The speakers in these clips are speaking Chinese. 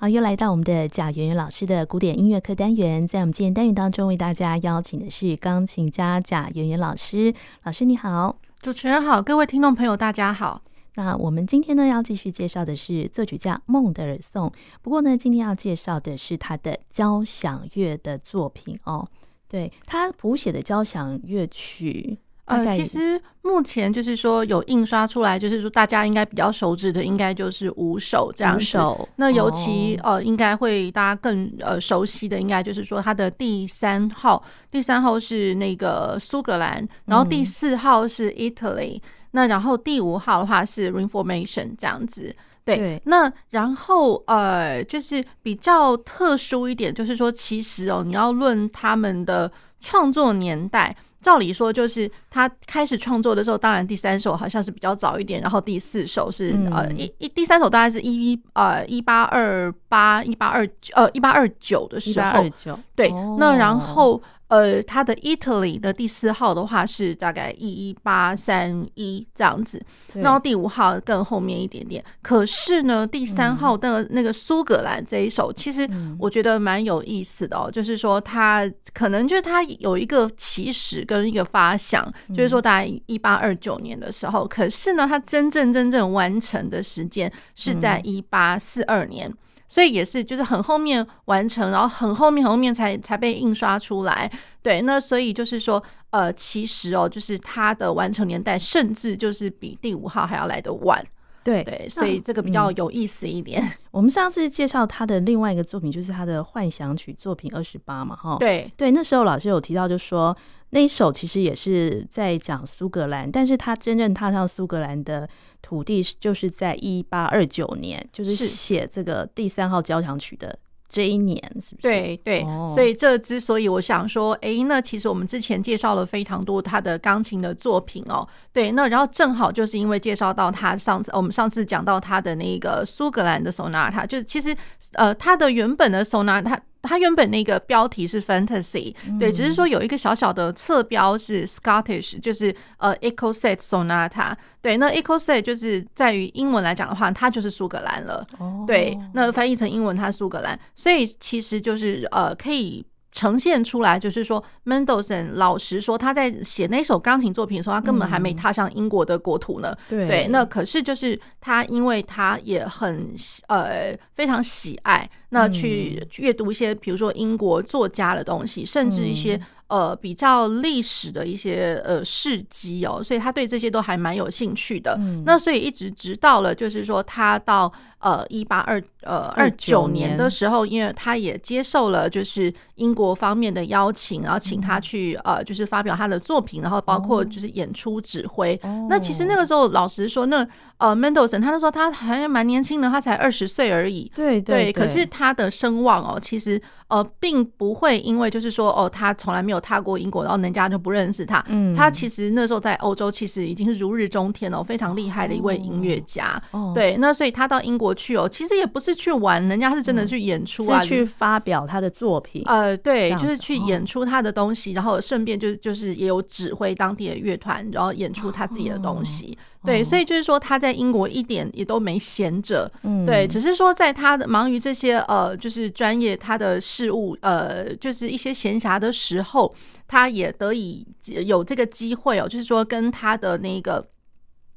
好，又来到我们的贾圆圆老师的古典音乐课单元，在我们今天单元当中，为大家邀请的是钢琴家贾圆圆老师。老师你好，主持人好，各位听众朋友大家好。那我们今天呢要继续介绍的是作曲家孟德尔颂，不过呢，今天要介绍的是他的交响乐的作品哦。对，他谱写的交响乐曲。呃，其实目前就是说有印刷出来，就是说大家应该比较熟知的，应该就是五首这样子。那尤其呃，应该会大家更呃熟悉的，应该就是说它的第三号，第三号是那个苏格兰，然后第四号是 Italy，那然后第五号的话是 Reformation 这样子。对，对那然后呃，就是比较特殊一点，就是说其实哦，你要论他们的创作年代。照理说，就是他开始创作的时候，当然第三首好像是比较早一点，然后第四首是、嗯、呃一一第三首大概是一呃一八二八一八二呃一八二九的时候，一八二九对，哦、那然后。呃，他的 Italy 的第四号的话是大概一八三一这样子，然后第五号更后面一点点。可是呢，第三号的那个苏格兰这一首，其实我觉得蛮有意思的哦。就是说，他可能就是他有一个起始跟一个发想，就是说大概一八二九年的时候。可是呢，他真正真正完成的时间是在一八四二年。所以也是，就是很后面完成，然后很后面很后面才才被印刷出来。对，那所以就是说，呃，其实哦，就是它的完成年代甚至就是比第五号还要来得晚。对对，所以这个比较有意思一点。嗯、我们上次介绍他的另外一个作品，就是他的幻想曲作品二十八嘛，哈。对对，那时候老师有提到，就说那一首其实也是在讲苏格兰，但是他真正踏上苏格兰的。土地就是在一八二九年，就是写这个第三号交响曲的这一年，是不是？对对，所以这之所以我想说，哎，那其实我们之前介绍了非常多他的钢琴的作品哦。对，那然后正好就是因为介绍到他上次，我们上次讲到他的那个苏格兰的 Sonata，就是其实呃，他的原本的 Sonata。它原本那个标题是 Fantasy，对，只是说有一个小小的侧标是 Scottish，就是呃 Ecossaic Sonata，对，那 Ecossaic 就是在于英文来讲的话，它就是苏格兰了，对，那翻译成英文它苏格兰，所以其实就是呃可以。呈现出来就是说，Mendelssohn 老实说，他在写那首钢琴作品的时候，他根本还没踏上英国的国土呢。对，对，那可是就是他，因为他也很呃非常喜爱，那去阅读一些比如说英国作家的东西，甚至一些。呃，比较历史的一些呃事迹哦，所以他对这些都还蛮有兴趣的。嗯、那所以一直直到了，就是说他到呃一八二呃二九年的时候，因为他也接受了就是英国方面的邀请，然后请他去呃就是发表他的作品，然后包括就是演出指挥。哦、那其实那个时候，老实说，那呃 Mendelssohn 他那时候他还蛮年轻的，他才二十岁而已。对对，对，可是他的声望哦，其实呃并不会因为就是说哦，他从来没有。踏过英国，然后人家就不认识他。嗯，他其实那时候在欧洲，其实已经是如日中天了，非常厉害的一位音乐家。哦，对，那所以他到英国去哦，其实也不是去玩，人家是真的去演出啊，是去发表他的作品。呃，对，就是去演出他的东西，然后顺便就是就是也有指挥当地的乐团，然后演出他自己的东西。对，所以就是说他在英国一点也都没闲着，嗯，对，只是说在他的忙于这些呃，就是专业他的事务，呃，就是一些闲暇的时候，他也得以有这个机会哦，就是说跟他的那个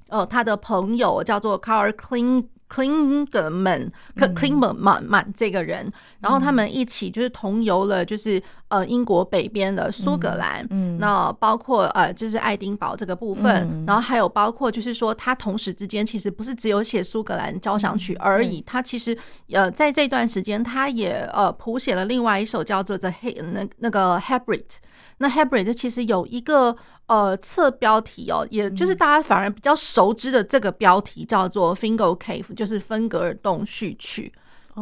呃，他的朋友叫做 Carl Kling。满这个人，然后他们一起就是同游了，就是呃英国北边的苏格兰，嗯，那包括呃就是爱丁堡这个部分，然后还有包括就是说他同时之间其实不是只有写苏格兰交响曲而已，他其实呃在这段时间他也呃谱写了另外一首叫做 The He 那那个 Hebrid，那 Hebrid 其实有一个。呃，侧标题哦，也就是大家反而比较熟知的这个标题叫做《Fingal Cave》，就是芬格尔洞序曲。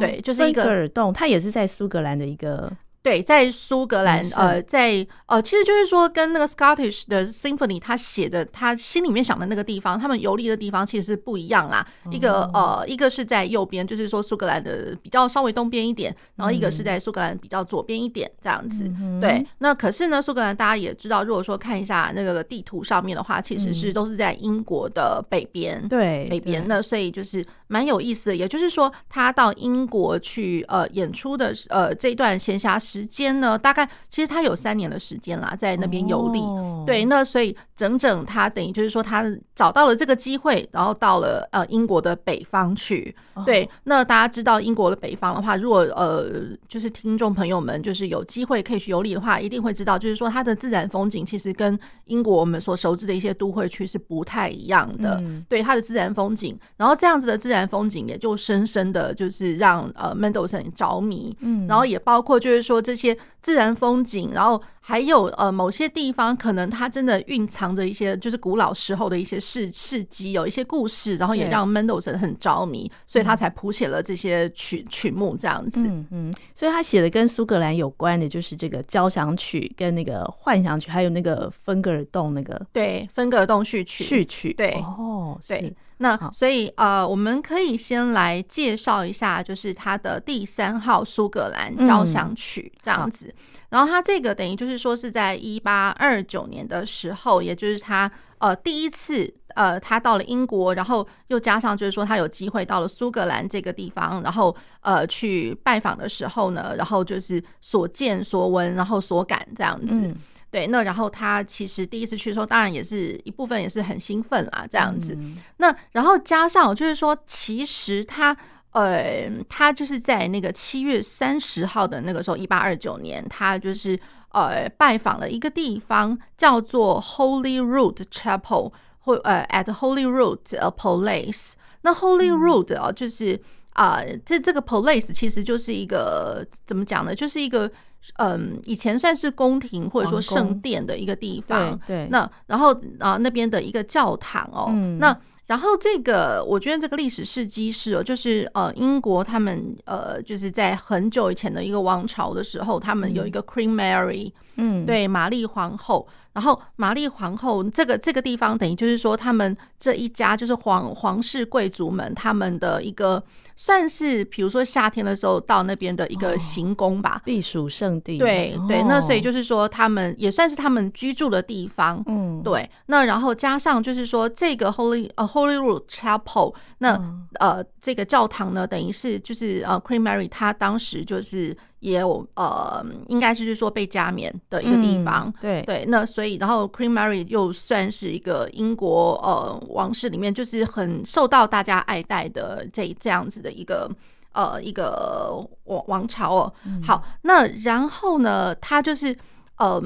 对，就是一个芬格尔洞，它也是在苏格兰的一个对，在苏格兰，呃，在呃，其实就是说，跟那个 Scottish 的 Symphony 他写的，他心里面想的那个地方，他们游历的地方其实是不一样啦。一个呃，一个是在右边，就是说苏格兰的比较稍微东边一点，然后一个是在苏格兰比较左边一点这样子。对，那可是呢，苏格兰大家也知道，如果说看一下那个地图上面的话，其实是都是在英国的北边，对，北边。那所以就是蛮有意思的，也就是说，他到英国去呃演出的呃这一段闲暇时。时间呢，大概其实他有三年的时间啦，在那边游历。Oh. 对，那所以整整他等于就是说，他找到了这个机会，然后到了呃英国的北方去。Oh. 对，那大家知道英国的北方的话，如果呃就是听众朋友们就是有机会可以去游历的话，一定会知道，就是说它的自然风景其实跟英国我们所熟知的一些都会区是不太一样的。Mm. 对，它的自然风景，然后这样子的自然风景也就深深的就是让呃 Mendelssohn 着迷。嗯，mm. 然后也包括就是说。这些自然风景，然后还有呃某些地方，可能它真的蕴藏着一些就是古老时候的一些事事迹，有一些故事，然后也让 Mendelssohn 很着迷，所以他才谱写了这些曲曲目这样子。嗯嗯，所以他写的跟苏格兰有关的，就是这个交响曲跟那个幻想曲，还有那个芬格尔洞那个对芬格尔洞序曲序曲。对哦，对。那所以呃，我们可以先来介绍一下，就是他的第三号苏格兰交响曲这样子。然后他这个等于就是说是在一八二九年的时候，也就是他呃第一次呃他到了英国，然后又加上就是说他有机会到了苏格兰这个地方，然后呃去拜访的时候呢，然后就是所见所闻，然后所感这样子。对，那然后他其实第一次去的时候，当然也是一部分也是很兴奋啊，这样子。嗯、那然后加上就是说，其实他呃，他就是在那个七月三十号的那个时候，一八二九年，他就是呃拜访了一个地方，叫做 Holyrood Chapel 或呃 at Holyrood Palace。那 Holyrood 啊，就是啊、呃，这这个 Palace 其实就是一个怎么讲呢？就是一个。嗯，以前算是宫廷或者说圣殿的一个地方，对，对，那然后啊那边的一个教堂哦，嗯、那然后这个我觉得这个历史事迹是哦，就是呃英国他们呃就是在很久以前的一个王朝的时候，他们有一个 Queen Mary，嗯，对，玛丽皇后。然后玛丽皇后这个这个地方，等于就是说，他们这一家就是皇皇室贵族们他们的一个算是，比如说夏天的时候到那边的一个行宫吧，避暑胜地。对对，那所以就是说，他们也算是他们居住的地方。嗯，对。那然后加上就是说，这个 Holy 呃 Holyrood Chapel，那呃这个教堂呢，等于是就是呃 Queen Mary 她当时就是。也有呃，应该是是说被加冕的一个地方，嗯、对对。那所以，然后 Queen Mary 又算是一个英国呃王室里面就是很受到大家爱戴的这这样子的一个呃一个王王朝哦。嗯、好，那然后呢，他就是嗯。呃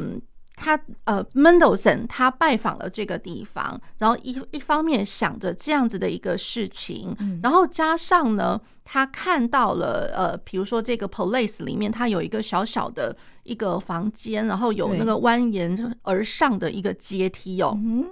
他呃，Mendelssohn 他拜访了这个地方，然后一一方面想着这样子的一个事情，嗯、然后加上呢，他看到了呃，比如说这个 Palace 里面，它有一个小小的一个房间，然后有那个蜿蜒而上的一个阶梯哦。对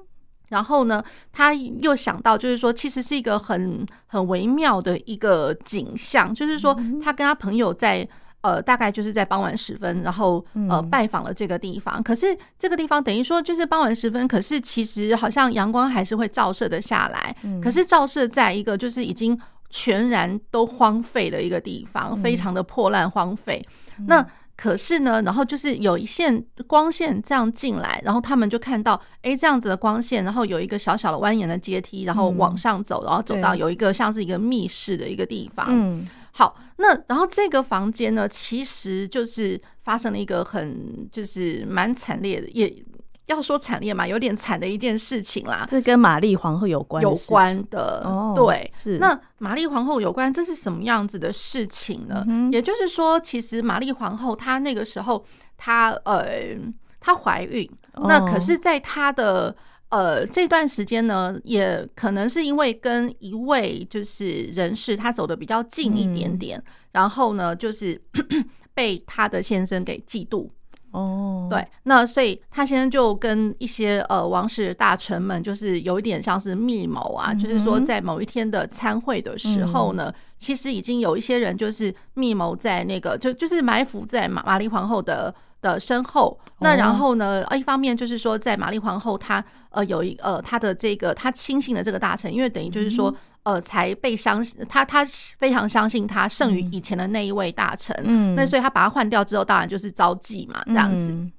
然后呢，他又想到就是说，其实是一个很很微妙的一个景象，就是说他跟他朋友在。呃，大概就是在傍晚时分，然后呃拜访了这个地方。可是这个地方等于说就是傍晚时分，可是其实好像阳光还是会照射的下来。可是照射在一个就是已经全然都荒废的一个地方，非常的破烂荒废。那可是呢，然后就是有一线光线这样进来，然后他们就看到，哎，这样子的光线，然后有一个小小的蜿蜒的阶梯，然后往上走，然后走到有一个像是一个密室的一个地方。嗯。好，那然后这个房间呢，其实就是发生了一个很就是蛮惨烈的，也要说惨烈嘛，有点惨的一件事情啦。是跟玛丽皇后有关有关的，哦、对，是。那玛丽皇后有关，这是什么样子的事情呢？嗯、也就是说，其实玛丽皇后她那个时候她呃她怀孕，哦、那可是在她的。呃，这段时间呢，也可能是因为跟一位就是人士，他走的比较近一点点，嗯、然后呢，就是 被他的先生给嫉妒，哦，对，那所以他先生就跟一些呃王室大臣们，就是有一点像是密谋啊，嗯、就是说在某一天的参会的时候呢，嗯、其实已经有一些人就是密谋在那个就就是埋伏在玛玛丽皇后的的身后。那然后呢，一方面就是说在玛丽皇后她呃有一呃她的这个她亲信的这个大臣，因为等于就是说。嗯呃，才被相信他，他非常相信他胜于以前的那一位大臣，嗯，那所以他把他换掉之后，当然就是招妓嘛，这样子。嗯、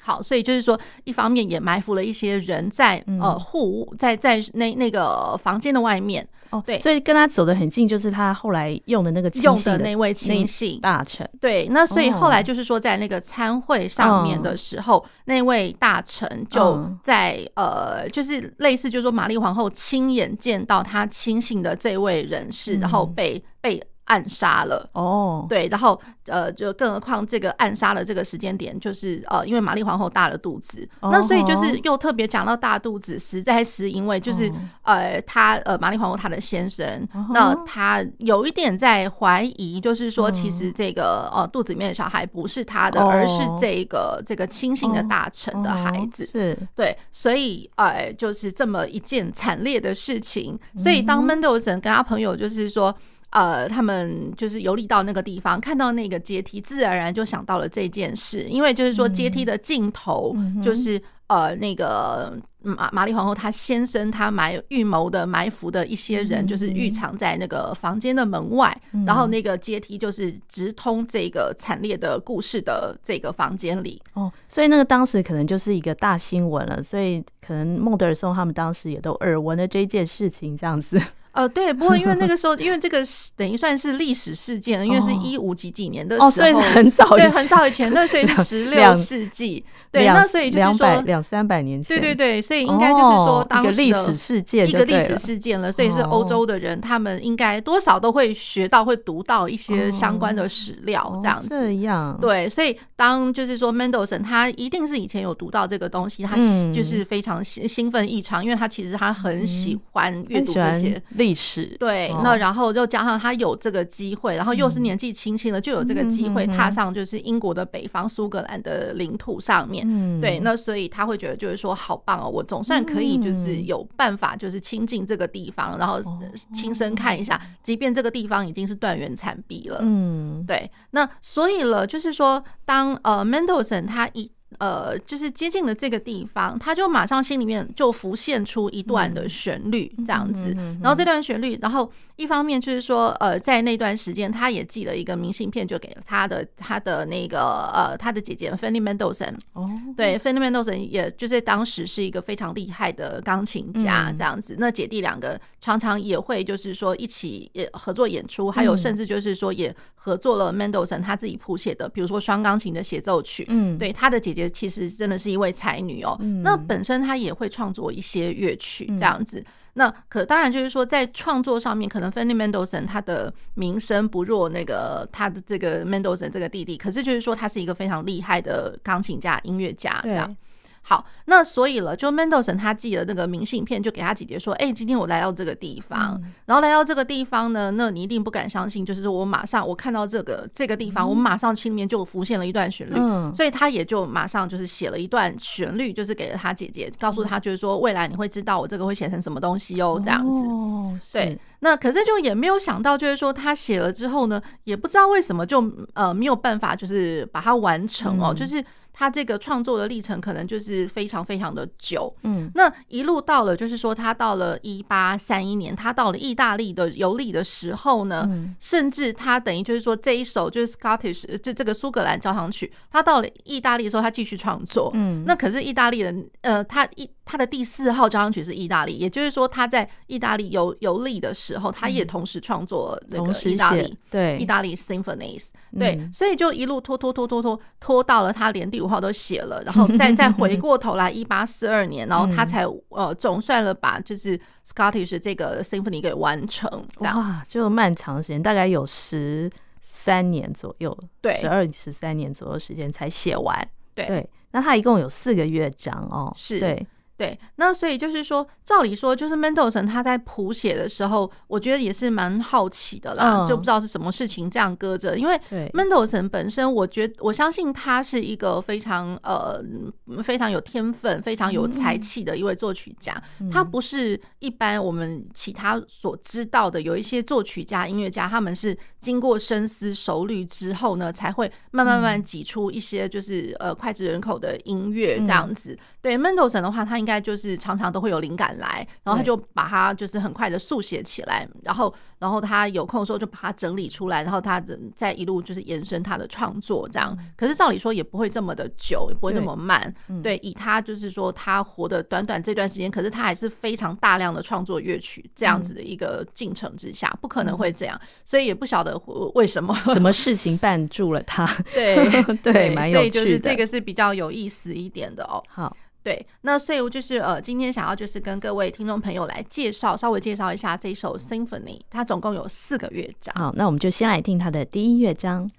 好，所以就是说，一方面也埋伏了一些人在呃户在在那那个房间的外面。哦，对，所以跟他走得很近，就是他后来用的那个用的那位亲信大臣。对，那所以后来就是说，在那个参会上面的时候，哦、那位大臣就在、哦、呃，就是类似，就是说玛丽皇后亲眼见到他亲信的这位人士，嗯、然后被被。暗杀了。哦，对，然后呃，就更何况这个暗杀的这个时间点，就是呃，因为玛丽皇后大了肚子，那所以就是又特别讲到大肚子，实在是因为就是呃，她呃，玛丽皇后她的先生，那他有一点在怀疑，就是说其实这个呃肚子里面的小孩不是他的，而是这个这个亲信的大臣的孩子，是。对，所以呃，就是这么一件惨烈的事情，所以当 Mendelssohn 跟他朋友就是说。呃，他们就是游历到那个地方，看到那个阶梯，自然而然就想到了这件事。因为就是说，阶梯的尽头就是呃，那个玛玛丽皇后她先生他埋预谋的埋伏的一些人，就是预藏在那个房间的门外，然后那个阶梯就是直通这个惨烈的故事的这个房间里。哦，所以那个当时可能就是一个大新闻了，所以可能孟德尔松他们当时也都耳闻了这件事情，这样子。呃，对，不过因为那个 时候，因为这个等于算是历史事件，因为是一五几几年的时候，哦，所以很早，对，很早以前，那所以是十六世纪，对，那所以就是说两三百年前，对对对，所以应该就是说当时一个历史事件，一个历史事件了，所以是欧洲的人，他们应该多少都会学到，会读到一些相关的史料，这样子，这样，对，所以当就是说 Mendelssohn 他一定是以前有读到这个东西，他就是非常兴兴奋异常，因为他其实他很喜欢阅读这些历史，对。那然后又加上他有这个机会，然后又是年纪轻轻的，就有这个机会踏上就是英国的北方苏格兰的领土上面。对，那所以他会觉得就是说好棒哦，我总算可以就是有办法就是亲近这个地方，然后亲身看一下，即便这个地方已经是断垣残壁了。嗯，对。那所以了，就是说当呃 Mendelssohn 他一。呃，就是接近了这个地方，他就马上心里面就浮现出一段的旋律，这样子。然后这段旋律，然后一方面就是说，呃，在那段时间，他也寄了一个明信片，就给了他的他的那个呃他的姐姐 Fanny Mendelssohn。哦，对，Fanny Mendelssohn 也就是当时是一个非常厉害的钢琴家，这样子。那姐弟两个常常也会就是说一起也合作演出，还有甚至就是说也合作了 Mendelssohn 他自己谱写的，比如说双钢琴的协奏曲。嗯，对，他的姐姐。其实真的是一位才女哦，那本身她也会创作一些乐曲这样子。那可当然就是说，在创作上面，可能 Fanny Mendelssohn 他的名声不弱那个他的这个 Mendelssohn 这个弟弟，可是就是说他是一个非常厉害的钢琴家、音乐家这样。好，那所以了，就 Mendelssohn 他寄了那个明信片，就给他姐姐说：“哎、欸，今天我来到这个地方，嗯、然后来到这个地方呢，那你一定不敢相信，就是说我马上我看到这个这个地方，我马上心里面就浮现了一段旋律，嗯、所以他也就马上就是写了一段旋律，就是给了他姐姐，告诉他就是说未来你会知道我这个会写成什么东西哦，这样子。哦、对，那可是就也没有想到，就是说他写了之后呢，也不知道为什么就呃没有办法就是把它完成哦，嗯、就是。他这个创作的历程可能就是非常非常的久，嗯，那一路到了，就是说他到了一八三一年，他到了意大利的游历的时候呢，嗯、甚至他等于就是说这一首就是 Scottish 就这个苏格兰交响曲，他到了意大利的时候，他继续创作，嗯，那可是意大利人，呃，他一。他的第四号交响曲是意大利，也就是说他在意大利游游历的时候，他也同时创作那个意大利对。意大利 symphonies，对，所以就一路拖拖拖拖拖拖到了他连第五号都写了，然后再再回过头来一八四二 年，然后他才呃总算了把就是 Scottish 这个 symphony 给完成，这样。哇，就漫长时间，大概有十三年左右，对，十二十三年左右时间才写完，对。对，那他一共有四个乐章哦，是，对。对，那所以就是说，照理说，就是 Mendelssohn 他在谱写的时候，我觉得也是蛮好奇的啦，嗯、就不知道是什么事情这样搁着。因为 Mendelssohn 本身，我觉得我相信他是一个非常呃非常有天分、非常有才气的一位作曲家。嗯、他不是一般我们其他所知道的有一些作曲家、音乐家，他们是经过深思熟虑之后呢，才会慢慢慢挤出一些就是呃脍炙人口的音乐这样子。嗯、对 Mendelssohn 的话，他应该就是常常都会有灵感来，然后他就把它就是很快的速写起来，然后然后他有空的时候就把它整理出来，然后他再一路就是延伸他的创作这样。可是照理说也不会这么的久，也不会这么慢。对，以他就是说他活的短短这段时间，可是他还是非常大量的创作乐曲这样子的一个进程之下，不可能会这样，所以也不晓得为什么什么事情绊住了他。对 对，蛮有趣的。所以就是这个是比较有意思一点的哦。好。对，那所以我就是呃，今天想要就是跟各位听众朋友来介绍，稍微介绍一下这首 Symphony，它总共有四个乐章。好，那我们就先来听它的第一乐章。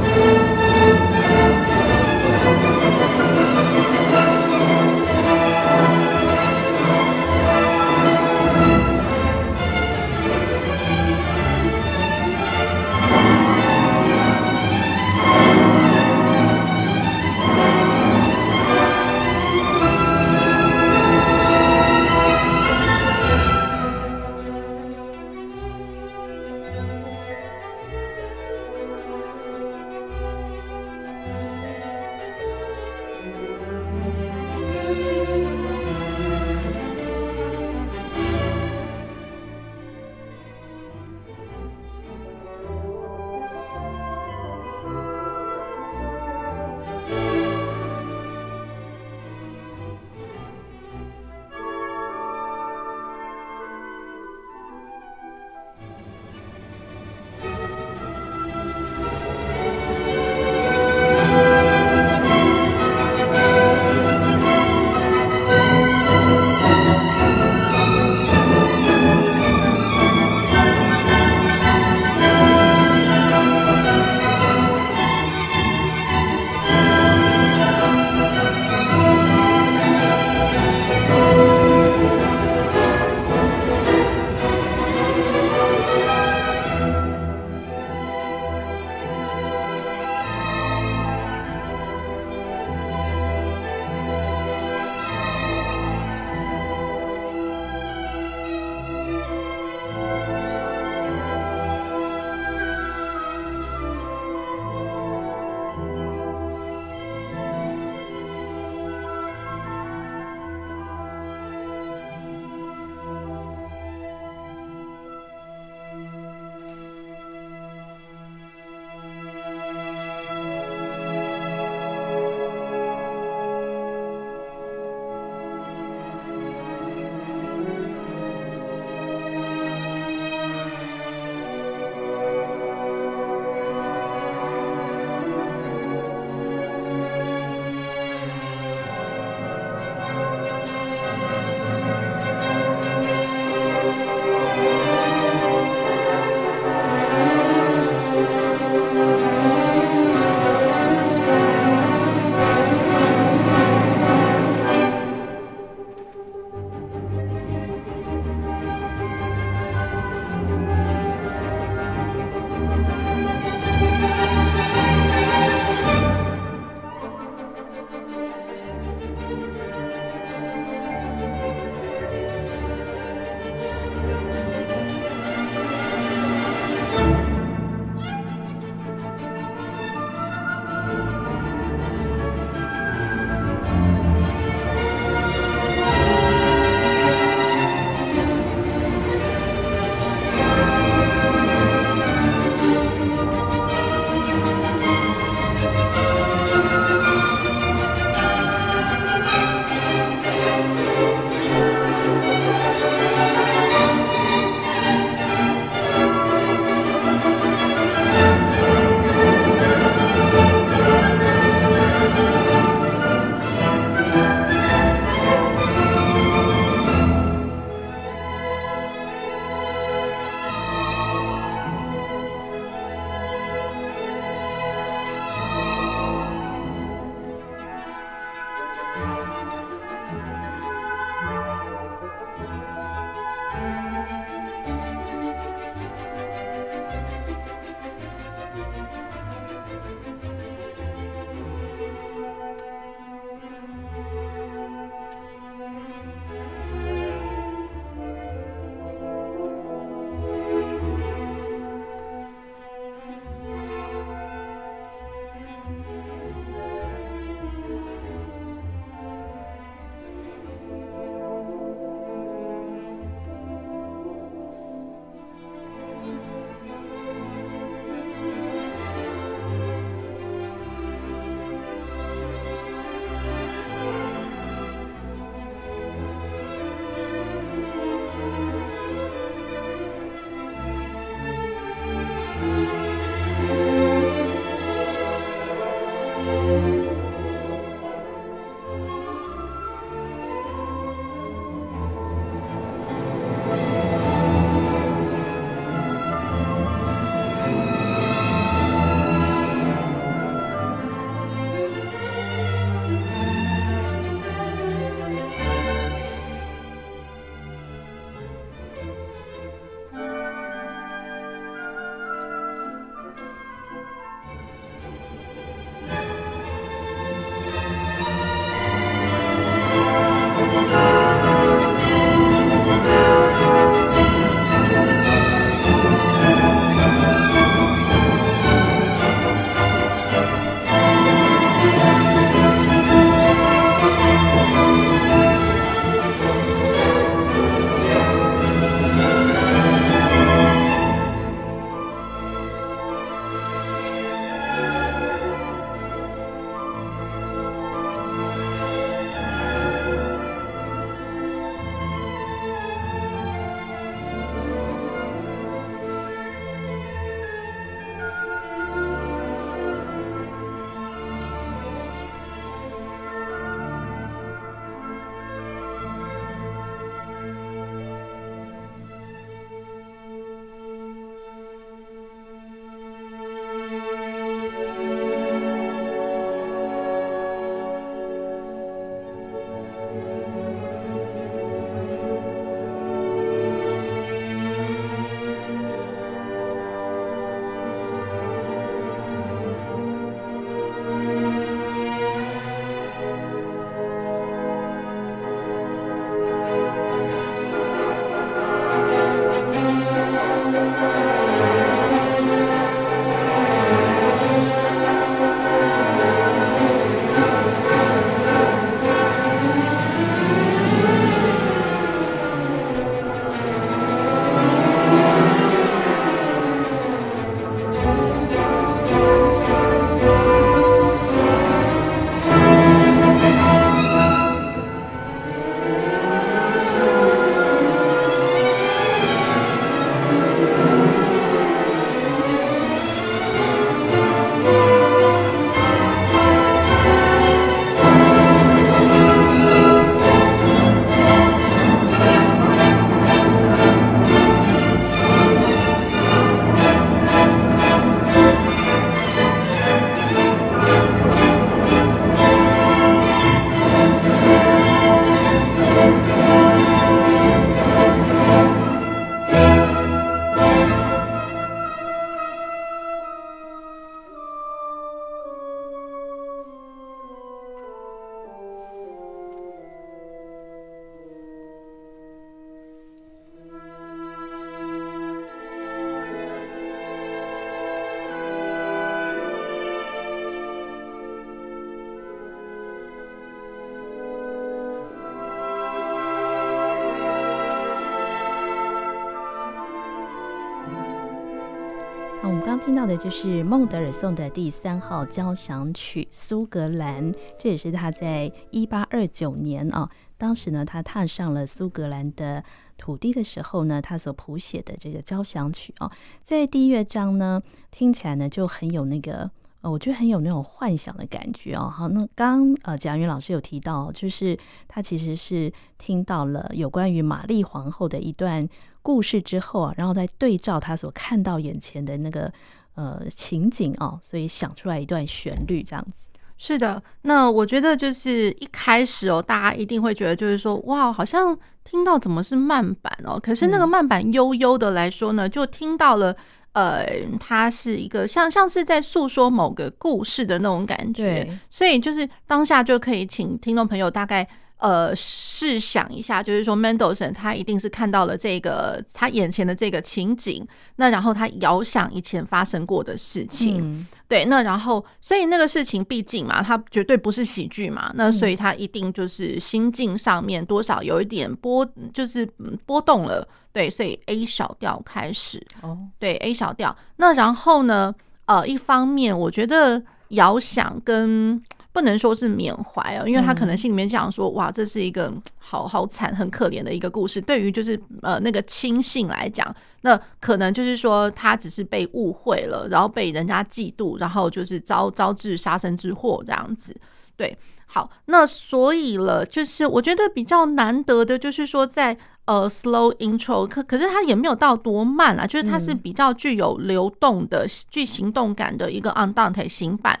那我们刚听到的就是孟德尔颂的第三号交响曲《苏格兰》，这也是他在一八二九年啊，当时呢，他踏上了苏格兰的土地的时候呢，他所谱写的这个交响曲啊，在第一乐章呢，听起来呢就很有那个。呃，我觉得很有那种幻想的感觉哦。好，那刚呃，贾云老师有提到，就是他其实是听到了有关于玛丽皇后的一段故事之后啊，然后再对照他所看到眼前的那个呃情景哦，所以想出来一段旋律这样子。是的，那我觉得就是一开始哦，大家一定会觉得就是说，哇，好像听到怎么是慢板哦？可是那个慢板悠悠的来说呢，就听到了。呃，它是一个像像是在诉说某个故事的那种感觉，所以就是当下就可以请听众朋友大概呃试想一下，就是说 Mendelssohn 他一定是看到了这个他眼前的这个情景，那然后他遥想以前发生过的事情。嗯对，那然后，所以那个事情毕竟嘛，他绝对不是喜剧嘛，那所以他一定就是心境上面多少有一点波，就是波动了。对，所以 A 小调开始。哦，对，A 小调。那然后呢，呃，一方面我觉得遥想跟。不能说是缅怀哦，因为他可能心里面想说，哇，这是一个好好惨、很可怜的一个故事。对于就是呃那个亲信来讲，那可能就是说他只是被误会了，然后被人家嫉妒，然后就是遭招致杀身之祸这样子。对，好，那所以了，就是我觉得比较难得的，就是说在呃 slow intro，可可是它也没有到多慢啊，就是它是比较具有流动的、具行动感的一个 andante 行板。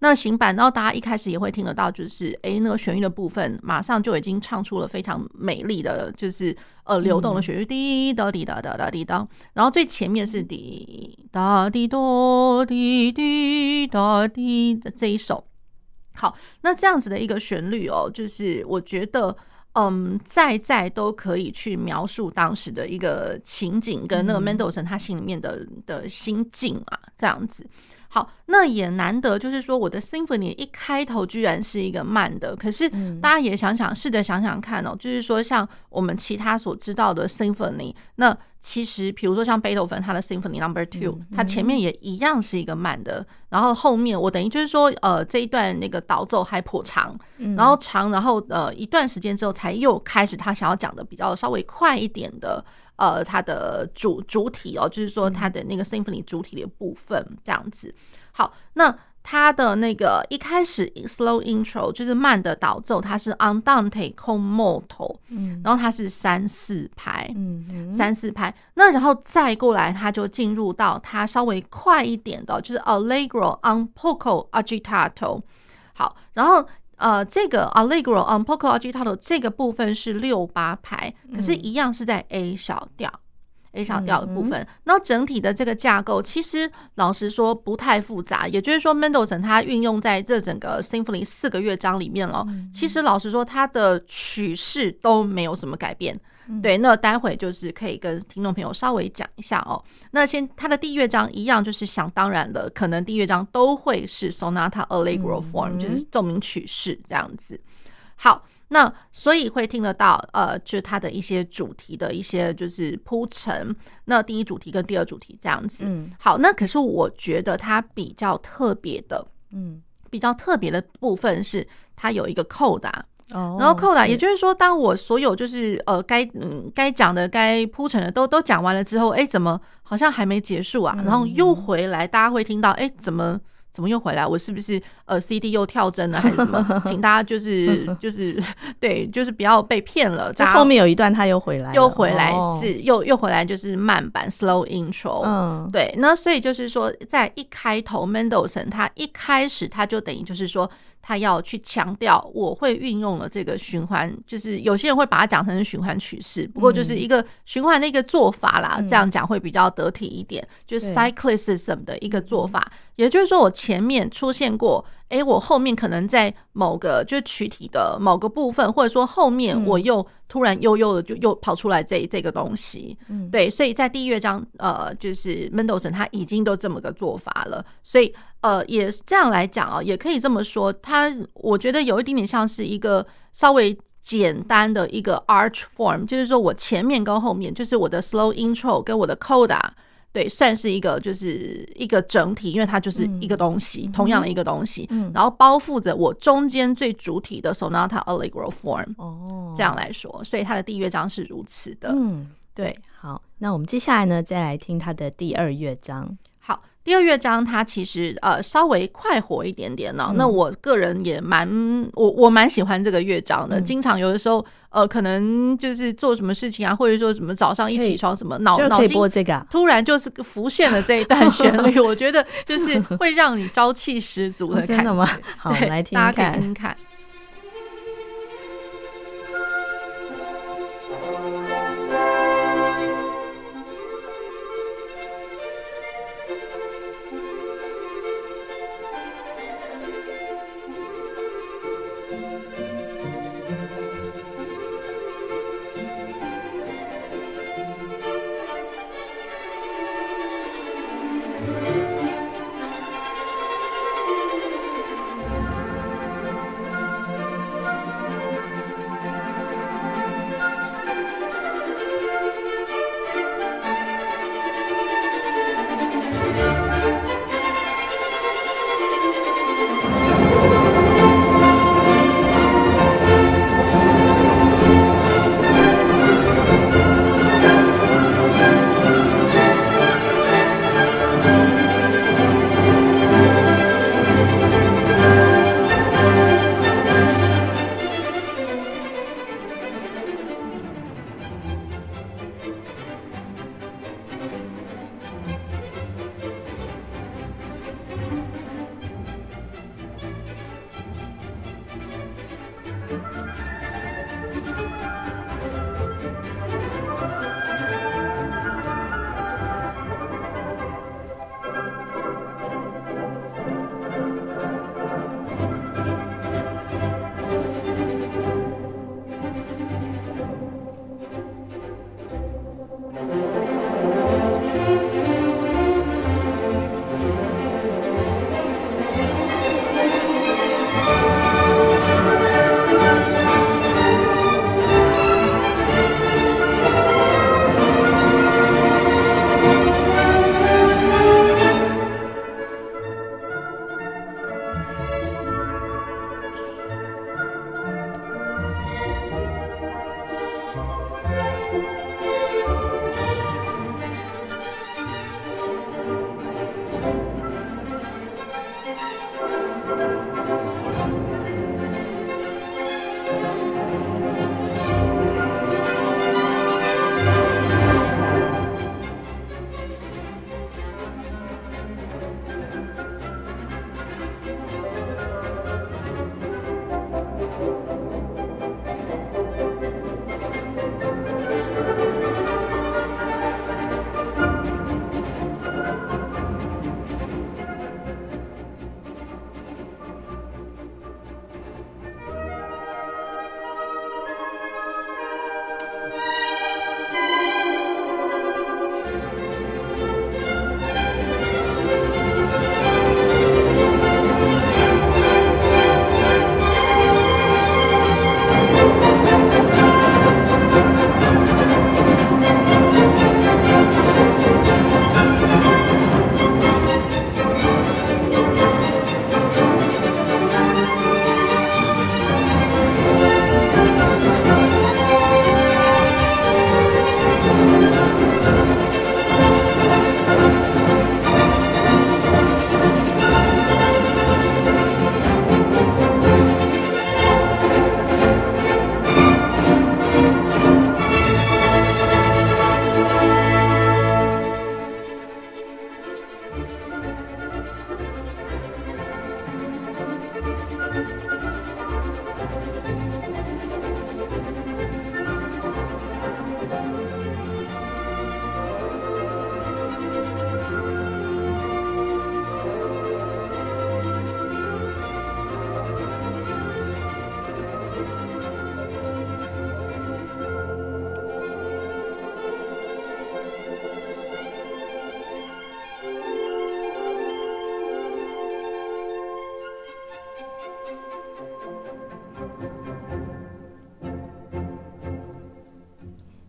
那行板，然后大家一开始也会听得到，就是诶、欸，那个旋律的部分，马上就已经唱出了非常美丽的，就是呃流动的旋律，滴答滴答答答滴答。然后最前面是滴答滴答滴滴答滴的这一首。好，那这样子的一个旋律哦，就是我觉得，嗯，在在都可以去描述当时的一个情景，跟那个 Mendelssohn 他心里面的的心境啊，这样子。好，那也难得，就是说我的 symphony 一开头居然是一个慢的，可是大家也想想，试着想想看哦，就是说像我们其他所知道的 symphony，那其实比如说像贝多芬他的 symphony number two，它前面也一样是一个慢的，然后后面我等于就是说，呃，这一段那个导奏还颇长，然后长，然后呃一段时间之后才又开始他想要讲的比较稍微快一点的。呃，它的主主体哦，就是说它的那个 symphony 主体的部分这样子。好，那它的那个一开始 slow intro 就是慢的导奏，它是 andante con moto，嗯，然后它是三四拍，嗯，三四拍。那然后再过来，它就进入到它稍微快一点的，就是 allegro un poco agitato。好，然后。呃，这个 Allegro on poco agitato 这个部分是六八拍，可是，一样是在 A 小调、嗯、A 小调的部分。那、嗯、整体的这个架构，其实老实说不太复杂。也就是说，Mendelssohn 他运用在这整个 Symphony 四个乐章里面了。嗯、其实老实说，它的曲式都没有什么改变。对，那待会就是可以跟听众朋友稍微讲一下哦。那先，它的第一乐章一样，就是想当然的，可能第一乐章都会是 Sonata Allegro form，就是奏鸣曲式这样子。好，那所以会听得到，呃，就是它的一些主题的一些就是铺陈。那第一主题跟第二主题这样子。嗯，好，那可是我觉得它比较特别的，嗯，比较特别的部分是它有一个扣打。然后扣打，也就是说，当我所有就是呃该嗯该讲的、该铺陈的都都讲完了之后，哎，怎么好像还没结束啊？然后又回来，大家会听到，哎，怎么怎么又回来？我是不是呃 CD 又跳帧了还是什么？请大家就是 就是对，就是不要被骗了。在后面有一段他又回来，又回来是又又回来，就是慢版 slow intro。嗯，对。那所以就是说，在一开头，Mendelssohn 他一开始他就等于就是说。他要去强调，我会运用了这个循环，就是有些人会把它讲成是循环趋势，不过就是一个循环的一个做法啦，这样讲会比较得体一点，就是 cyclicism 的一个做法，也就是说我前面出现过。哎，我后面可能在某个就是曲体的某个部分，或者说后面我又突然悠悠的就又跑出来这这个东西，嗯，对，所以在第一乐章，呃，就是 Mendelssohn 他已经都这么个做法了，所以呃，也这样来讲啊，也可以这么说，他我觉得有一点点像是一个稍微简单的一个 arch form，就是说我前面跟后面，就是我的 slow intro 跟我的 coda。对，算是一个就是一个整体，因为它就是一个东西，嗯、同样的一个东西，嗯、然后包覆着我中间最主体的 Sonata Allegro form。哦，这样来说，所以它的第一乐章是如此的。嗯，对。好，那我们接下来呢，再来听它的第二乐章。好。第二乐章它其实呃稍微快活一点点呢、那我个人也蛮我我蛮喜欢这个乐章的。嗯、经常有的时候呃可能就是做什么事情啊，或者说什么早上一起床什么脑脑筋突然就是浮现了这一段旋律，我觉得就是会让你朝气十足的感 觉。真的吗？好，对来听，大家可以听听看。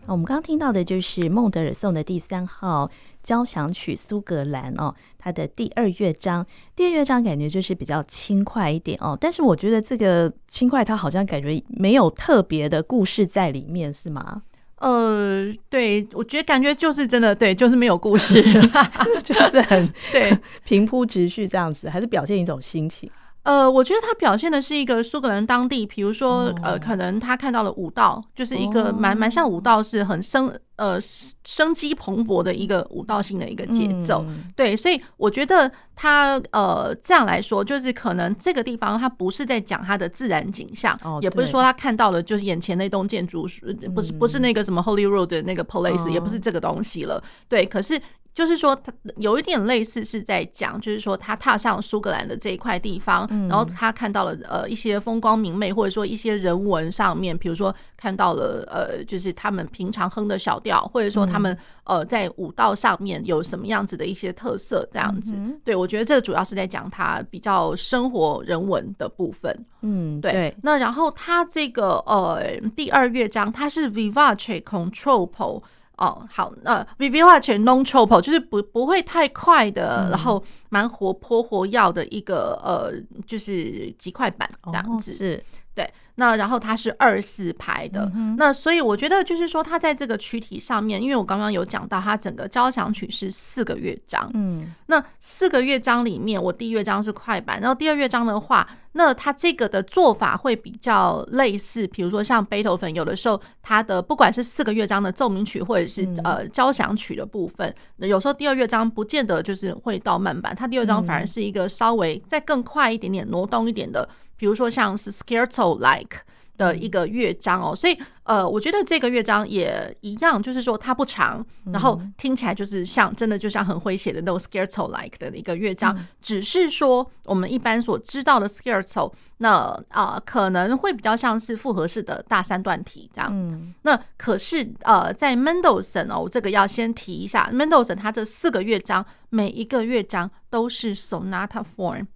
我们刚刚听到的就是孟德尔颂的第三号交响曲苏格兰哦，它的第二乐章。第二乐章感觉就是比较轻快一点哦，但是我觉得这个轻快，它好像感觉没有特别的故事在里面，是吗？呃，对，我觉得感觉就是真的，对，就是没有故事，就是很对平铺直叙这样子，还是表现一种心情。呃，我觉得他表现的是一个苏格兰当地，比如说，oh. 呃，可能他看到了舞蹈，就是一个蛮蛮像舞蹈，是很生呃生机蓬勃的一个舞蹈性的一个节奏。嗯、对，所以我觉得他呃这样来说，就是可能这个地方他不是在讲他的自然景象，oh, 也不是说他看到了就是眼前那栋建筑，不是不是那个什么 Holy Road 的那个 Palace，、oh. 也不是这个东西了。对，可是。就是说，他有一点类似是在讲，就是说他踏上苏格兰的这一块地方，然后他看到了呃一些风光明媚，或者说一些人文上面，比如说看到了呃就是他们平常哼的小调，或者说他们呃在舞蹈上面有什么样子的一些特色，这样子。对，我觉得这个主要是在讲他比较生活人文的部分。嗯，对。那然后他这个呃第二乐章，它是 Vivace con troppo。哦，好，那 vivace non troppo 就是不不会太快的，嗯、然后蛮活泼活跃的一个呃，就是极快板这样子，哦、是对。那然后它是二四拍的，嗯、那所以我觉得就是说，它在这个曲体上面，因为我刚刚有讲到，它整个交响曲是四个乐章，嗯，那四个乐章里面，我第一乐章是快板，然后第二乐章的话，那它这个的做法会比较类似，比如说像贝多芬，有的时候它的不管是四个乐章的奏鸣曲，或者是呃交响曲的部分，有时候第二乐章不见得就是会到慢板，它第二章反而是一个稍微再更快一点点挪动一点的。比如说像是 Scherzo like 的一个乐章哦，所以呃，我觉得这个乐章也一样，就是说它不长，然后听起来就是像真的就像很诙谐的那种 Scherzo like 的一个乐章，只是说我们一般所知道的 Scherzo，那啊可能会比较像是复合式的大三段体这样。那可是呃，在 Mendelssohn 哦，这个要先提一下，Mendelssohn 他这四个乐章每一个乐章都是 Sonata form。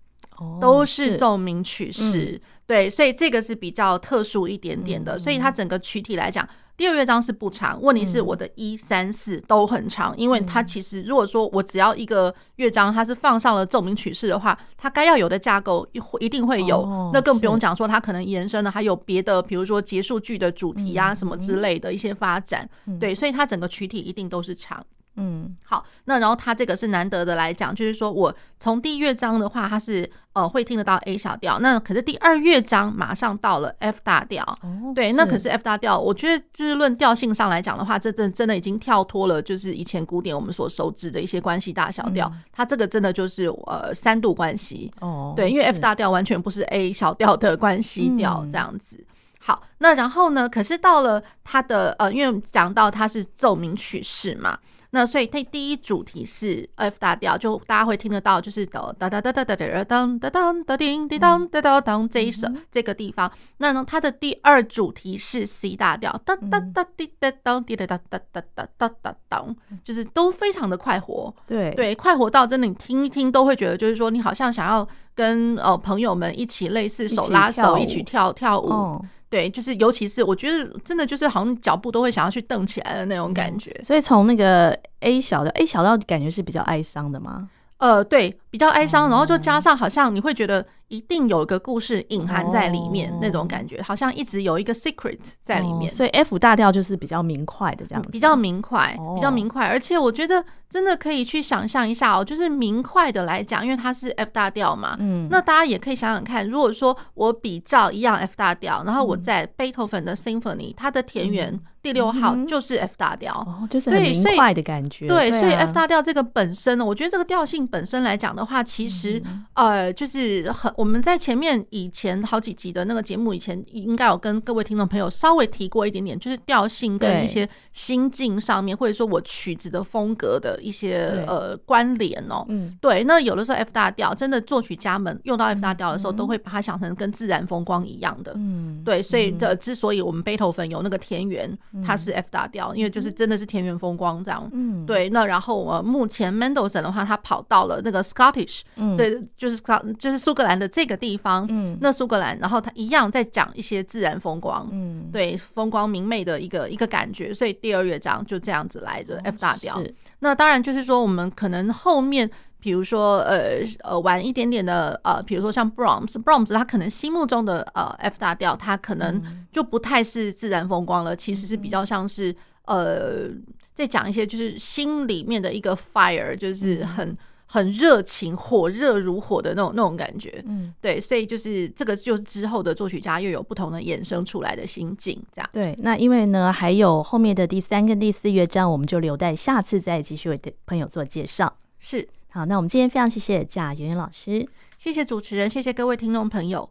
都是奏鸣曲式，嗯、对，所以这个是比较特殊一点点的。嗯、所以它整个曲体来讲，第二乐章是不长。问题是我的一三四都很长，因为它其实如果说我只要一个乐章，它是放上了奏鸣曲式的话，它该要有的架构一一定会有。哦、那更不用讲说它可能延伸了还有别的，比如说结束句的主题啊什么之类的一些发展。对，所以它整个曲体一定都是长。嗯，好，那然后它这个是难得的来讲，就是说我从第一乐章的话，它是呃会听得到 A 小调，那可是第二乐章马上到了 F 大调，哦、对，那可是。F 大调，我觉得就是论调性上来讲的话，这真真的已经跳脱了，就是以前古典我们所熟知的一些关系大小调，嗯、它这个真的就是呃三度关系，哦，对，因为 F 大调完全不是 A 小调的关系调这样子。嗯、好，那然后呢，可是到了它的呃，因为讲到它是奏鸣曲式嘛。那所以它第一主题是 F 大调，就大家会听得到，就是哒哒哒哒哒哒哒当哒当哒叮叮当哒哒当这一首这个地方。那呢，它的第二主题是 C 大调，哒哒哒滴哒当滴哒哒哒哒哒哒哒当，就是都非常的快活。对对，快活到真的你听一听都会觉得，就是说你好像想要跟呃朋友们一起类似手拉手一起跳跳舞。对，就是尤其是我觉得真的就是好像脚步都会想要去蹬起来的那种感觉。嗯，所以从那个 A 小的，A 小调感觉是比较哀伤的吗？呃，对，比较哀伤，然后就加上好像你会觉得。一定有一个故事隐含在里面，那种感觉好像一直有一个 secret 在里面。所以 F 大调就是比较明快的这样子，比较明快，比较明快。而且我觉得真的可以去想象一下哦，就是明快的来讲，因为它是 F 大调嘛，嗯，那大家也可以想想看，如果说我比照一样 F 大调，然后我在贝多芬的 Symphony，它的田园第六号就是 F 大调，哦，就是很明快的感觉。对，所以 F 大调这个本身呢，我觉得这个调性本身来讲的话，其实呃，就是很。我们在前面以前好几集的那个节目，以前应该有跟各位听众朋友稍微提过一点点，就是调性跟一些心境上面，或者说我曲子的风格的一些呃关联哦。嗯，对。那有的时候 F 大调真的作曲家们用到 F 大调的时候，都会把它想成跟自然风光一样的。嗯，对。所以的之所以我们贝头芬有那个田园，它是 F 大调，因为就是真的是田园风光这样。嗯，对。那然后呃，目前 Mendelssohn 的话，他跑到了那个 Scotland Scottish，嗯，这就是就是苏格兰的这个地方，嗯，那苏格兰，然后他一样在讲一些自然风光，嗯，对，风光明媚的一个一个感觉，所以第二乐章就这样子来着，F 大调。那当然就是说，我们可能后面。比如说，呃呃，玩一点点的，呃，比如说像 Brahms，Brahms 他可能心目中的呃 F 大调，他可能就不太是自然风光了，其实是比较像是呃，在讲一些就是心里面的一个 fire，就是很很热情、火热如火的那种那种感觉。嗯，对，所以就是这个就是之后的作曲家又有不同的衍生出来的心境，这样。对，那因为呢，还有后面的第三跟第四乐章，我们就留待下次再继续为朋友做介绍。是。好，那我们今天非常谢谢贾圆圆老师，谢谢主持人，谢谢各位听众朋友。